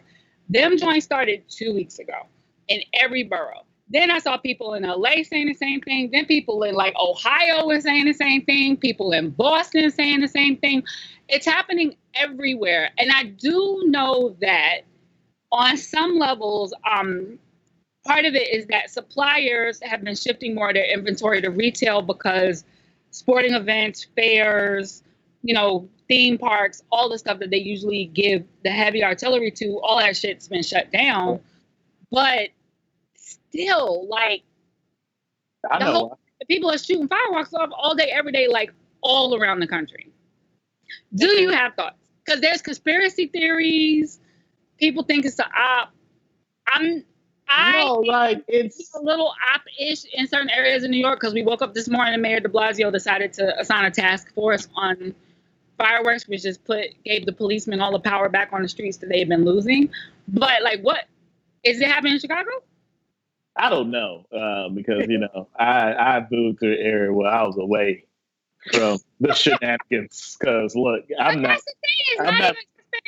Them joints started two weeks ago in every borough. Then I saw people in LA saying the same thing. Then people in like Ohio were saying the same thing. People in Boston saying the same thing. It's happening everywhere. And I do know that on some levels, um, part of it is that suppliers have been shifting more of their inventory to retail because sporting events, fairs, you know, theme parks, all the stuff that they usually give the heavy artillery to, all that shit's been shut down. But still, like, I the know. whole- the people are shooting fireworks off all day, every day, like all around the country. Do you have thoughts? Because there's conspiracy theories. People think it's a op. I'm. I no, like it's a little op-ish in certain areas in New York because we woke up this morning and Mayor De Blasio decided to assign a task force on fireworks, which just put gave the policemen all the power back on the streets that they've been losing. But like, what is it happening in Chicago? I don't know uh, because you know I I moved to an area where I was away from the shenanigans. Because look, I'm not. I'm not, not-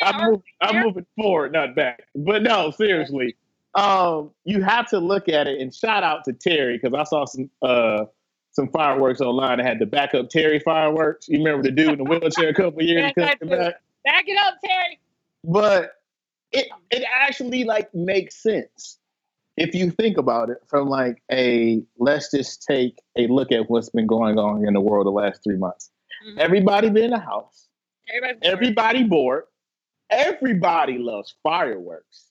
I'm, move, I'm moving forward, not back. But no, seriously, um, you have to look at it. And shout out to Terry because I saw some uh, some fireworks online that had the backup Terry fireworks. You remember the dude in the wheelchair a couple years ago? I do. Back it up, Terry. But it it actually like makes sense if you think about it from like a let's just take a look at what's been going on in the world the last three months. Mhm. Everybody been in the house. Everybody, Everybody bored. Everybody loves fireworks.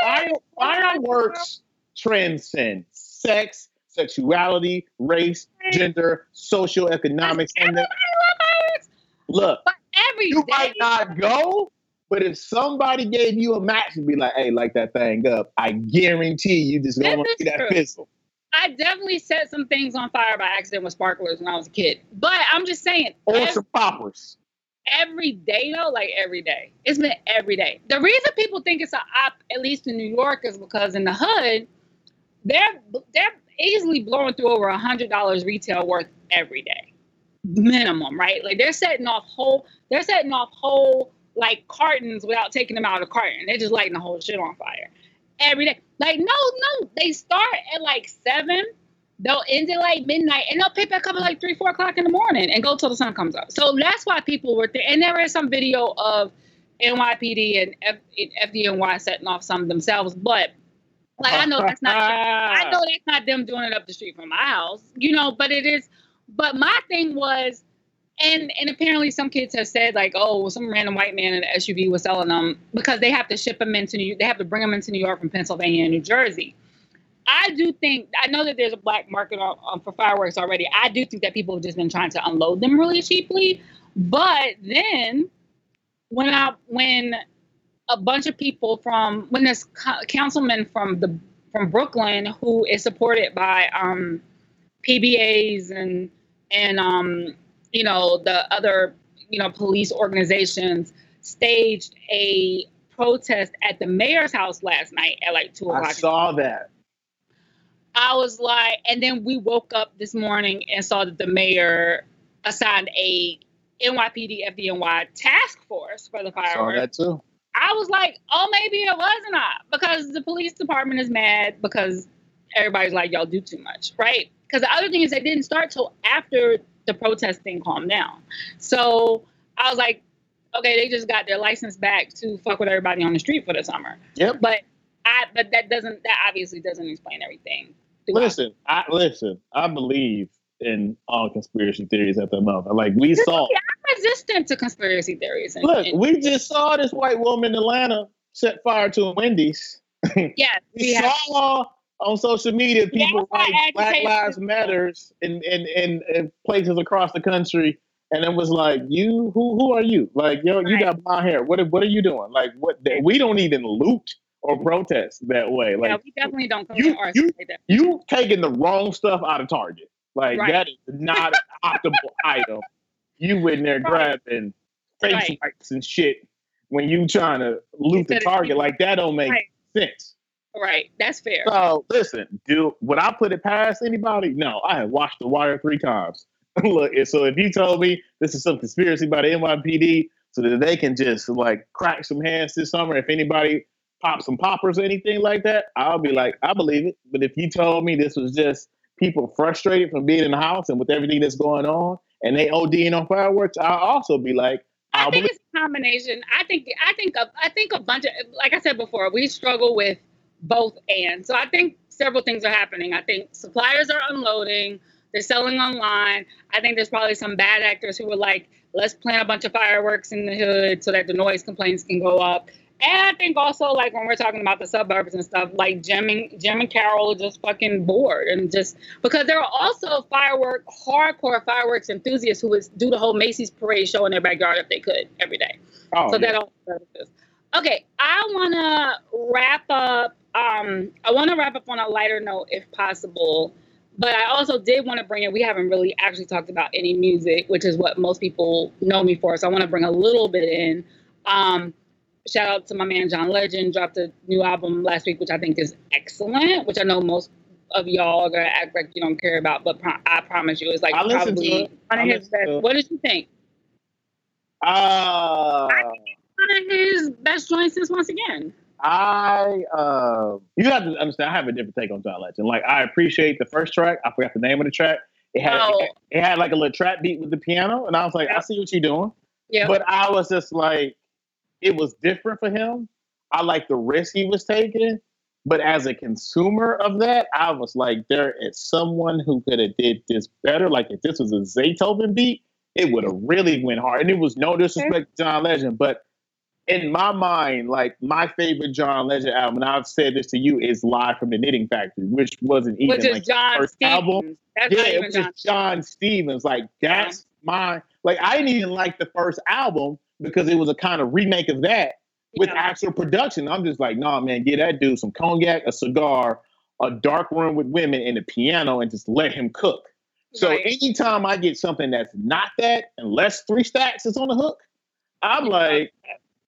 Fire, fireworks transcend sex, sexuality, race, gender, social economics, and the, Everybody love fireworks, look. but every You day- might not go, but if somebody gave you a match and be like, "Hey, light that thing up," I guarantee you just gonna see that true. pistol. I definitely set some things on fire by accident with sparklers when I was a kid. But I'm just saying, Or some poppers. every day though, like every day, it's been every day. The reason people think it's a op, at least in New York, is because in the hood, they're they're easily blowing through over a hundred dollars retail worth every day, minimum, right? Like they're setting off whole, they're setting off whole like cartons without taking them out of carton. They're just lighting the whole shit on fire every day. Like no, no, they start at like seven. They'll end at like midnight, and they'll pick back up at like three, four o'clock in the morning, and go till the sun comes up. So that's why people were there. And there is some video of NYPD and FDNY setting off some themselves, but like I know that's not. I know that's not them doing it up the street from my house, you know, but it is. But my thing was, and and apparently some kids have said like, oh, some random white man in an SUV was selling them because they have to ship them into New. They have to bring them into New York from Pennsylvania and New Jersey. I do think I know that there's a black market on, on, for fireworks already. I do think that people have just been trying to unload them really cheaply. But then when I when a bunch of people from when this co- councilman from the from Brooklyn who is supported by um, PBAs and and um, you know the other you know police organizations staged a protest at the mayor's house last night at like two o'clock. I saw that. I was like, and then we woke up this morning and saw that the mayor assigned a NYPD FDNY task force for the fire. Saw that too. I was like, oh, maybe it was not because the police department is mad because everybody's like, y'all do too much, right? Because the other thing is they didn't start till after the protesting calmed down. So I was like, okay, they just got their license back to fuck with everybody on the street for the summer. Yep. But I, but that doesn't, that obviously doesn't explain everything. Listen, I listen. I believe in all conspiracy theories at the moment. Like we saw. I'm resistant to conspiracy theories. And, Look, and- we just saw this white woman in Atlanta set fire to a Wendy's. yes, We have. saw on social media people why write Black Lives Matters in, in, in, in places across the country and it was like, "You who who are you? Like, yo, you got blonde hair. What what are you doing? Like, what? We don't even loot or protest that way. Like, yeah, we definitely don't you- to you- like you taking the wrong stuff out of Target. Like Right. that is not an optimal item. You in there Right. grabbing face Right. wipes and shit when you trying to loot the Instead Target. Like that don't make sense. Right, that's fair. So listen, do would I put it past anybody? No, I have watched The Wire three times. Look, so if you told me this is some conspiracy by the NYPD so that they can just like crack some heads this summer, if anybody pops some poppers or anything like that, I'll be like, I believe it. But if you told me this was just people frustrated from being in the house and with everything that's going on and they ODing on fireworks, I'll also be like, I think it's a combination. I think I think a, I think a bunch of like I said before, we struggle with both and. So I think several things are happening. I think suppliers are unloading, they're selling online. I think there's probably some bad actors who were like, let's plant a bunch of fireworks in the hood so that the noise complaints can go up. And I think also like when we're talking about the suburbs and stuff, like Jim and Jim and Carol are just fucking bored and just because there are also firework hardcore fireworks enthusiasts who would do the whole Macy's parade show in their backyard if they could every day. oh, so yeah. that all. Okay, I want to wrap up. Um, I want to wrap up on a lighter note if possible, but I also did want to bring in. We haven't really actually talked about any music, which is what most people know me for. So I want to bring a little bit in. Um, shout out to my man John Legend. Dropped a new album last week, which I think is excellent. Which I know most of y'all are gonna act like you don't care about, but pro- I promise you, it's like I probably one I of his best. What did you think? Uh, One of his best joints since once again. I uh, you have to understand. I have a different take on John Legend. Like I appreciate the first track. I forgot the name of the track. It had Oh. it, it had like a little trap beat with the piano, and I was like, I see what you're doing. Yeah. But I was just like, it was different for him. I like the risk he was taking, but as a consumer of that, I was like, there is someone who could have did this better. Like if this was a Zaytoven beat, it would have really went hard. And it was no disrespect to John Legend, but in my mind, like my favorite John Legend album, and I've said this to you, is Live from the Knitting Factory, which wasn't even which like John first Stephens. album. That's yeah, it was John. just John Stephens. Like that's my like I didn't even like the first album because it was a kind of remake of that with Yeah. actual production. I'm just like, nah, man, get that dude some cognac, a cigar, a dark room with women, and a piano, and just let him cook. So Right. anytime I get something that's not that, unless three stacks is on the hook, I'm like,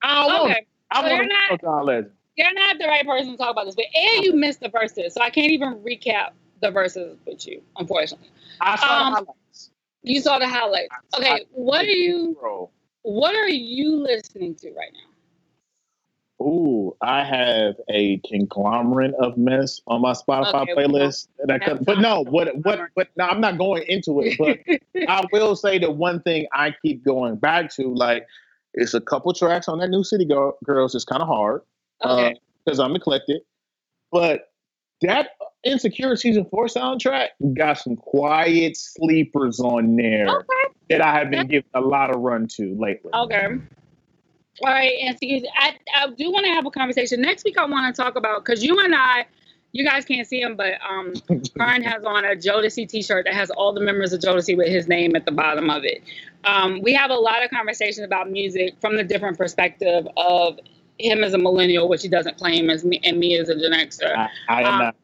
I don't want. Okay, I So want not- to John Legend. you're not the right person to talk about this, but and you missed the verses, so I can't even recap the verses with you, unfortunately. I saw Um, the highlights. You saw the highlights. Okay, what are you Bro. What are you listening to right now? Ooh, I have a conglomerate of mess on my Spotify Okay, playlist. that I could, but no, what what but no, I'm not going into it. But I will say the one thing I keep going back to, like, it's a couple tracks on that new City Girl, Girls. It's kind of hard uh, Okay. because I'm eclectic. But that Insecure season four soundtrack got some quiet sleepers on there okay. That I have been giving a lot of run to lately. Okay. All right, and see, I, I do want to have a conversation next week. I want to talk about because you and I, you guys can't see him, but um, Carron has on a Jodeci T-shirt that has all the members of Jodeci with his name at the bottom of it. Um, we have a lot of conversations about music from the different perspective of him as a millennial, which he doesn't claim as me, and me as a Gen Xer. I, I am Um, not.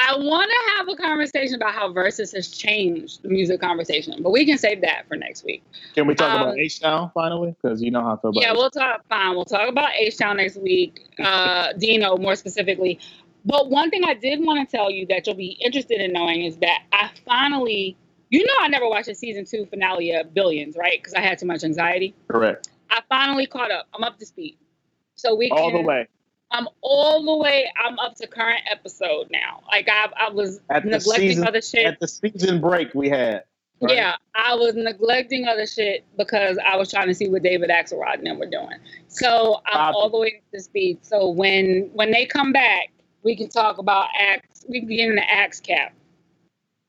I want to have a conversation about how Verzuz has changed the music conversation, but we can save that for next week. Can we talk um, about H Town finally? Because you know how I feel about Yeah, H-Town. we'll talk. Fine, we'll talk about H Town next week. Uh, Dino, more specifically. But one thing I did want to tell you that you'll be interested in knowing is that I finally, you know, I never watched the season two finale of Billions, right? Because I had too much anxiety. Correct. I finally caught up. I'm up to speed. So we All can, the way. I'm all the way. I'm up to current episode now. Like I, I was At neglecting season- other shit. At the season break we had. right? Yeah, I was neglecting other shit because I was trying to see what David Axelrod and them were doing. So I'm Copy. all the way up to speed. So when when they come back, we can talk about axe. We can get into axe cap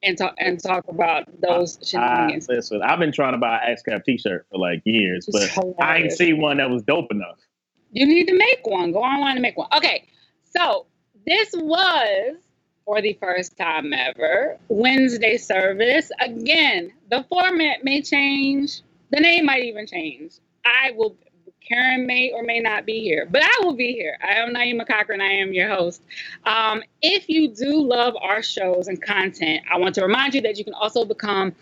and talk and talk about those I, shenanigans. listen, I've been trying to buy an X-Cap t-shirt for like years, but I ain't see one that was dope enough. You need to make one. Go online and make one. Okay, so this was for the first time ever Wednesday service. Again, the format may change. The name might even change. I will Carron may or may not be here, but I will be here. I am Naima Cochrane. I am your host. Um, if you do love our shows and content, I want to remind you that you can also become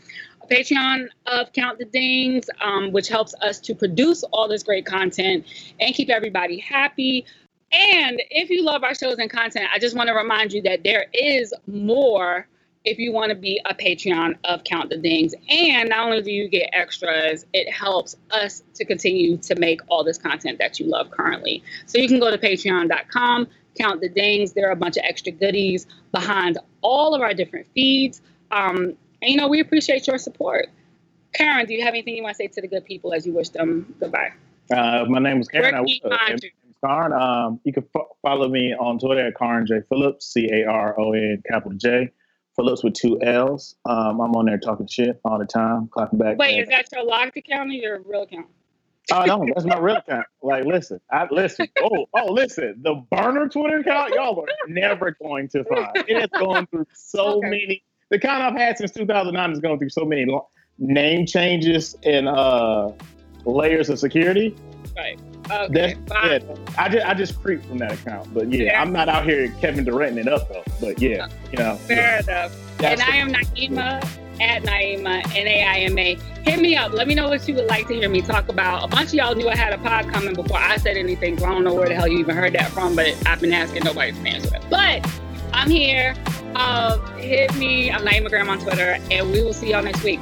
Patreon of Count the Dings, um, which helps us to produce all this great content and keep everybody happy. And if you love our shows and content, I just want to remind you that there is more if you want to be a Patreon of Count the Dings. And not only do you get extras, it helps us to continue to make all this content that you love currently. So you can go to patreon.com, count the dings. There are a bunch of extra goodies behind all of our different feeds. Um, and, you know, we appreciate your support. Carron, do you have anything you want to say to the good people as you wish them goodbye? Uh, my name is Carron. Where can I, find you? Carron. Um, you can fo- follow me on Twitter at Carron J Phillips, C A R O N capital J. Phillips with two L's. Um, I'm on there talking shit all the time, clapping back. Wait, and- is that your locked account or your real account? Oh no, that's my real account. Like, listen, I listen. Oh, oh, listen. The burner Twitter account, y'all are never going to find. It has gone through so Okay. many. The account I've had since 2009 has gone through so many lo- name changes and uh, layers of security. Right. Okay. That's bye. I just I just creep from that account. But yeah, Yeah. I'm not out here Kevin Durant it up though. But yeah, you know. Fair enough. that's and I am Naima at Naima, N A I M A. Hit me up. Let me know what you would like to hear me talk about. A bunch of y'all knew I had a pod coming before I said anything, so I don't know where the hell you even heard that from, but I've been asking nobody to answer it. But I'm here. Uh, hit me. I'm Naima Graham on Twitter, and we will see y'all next week.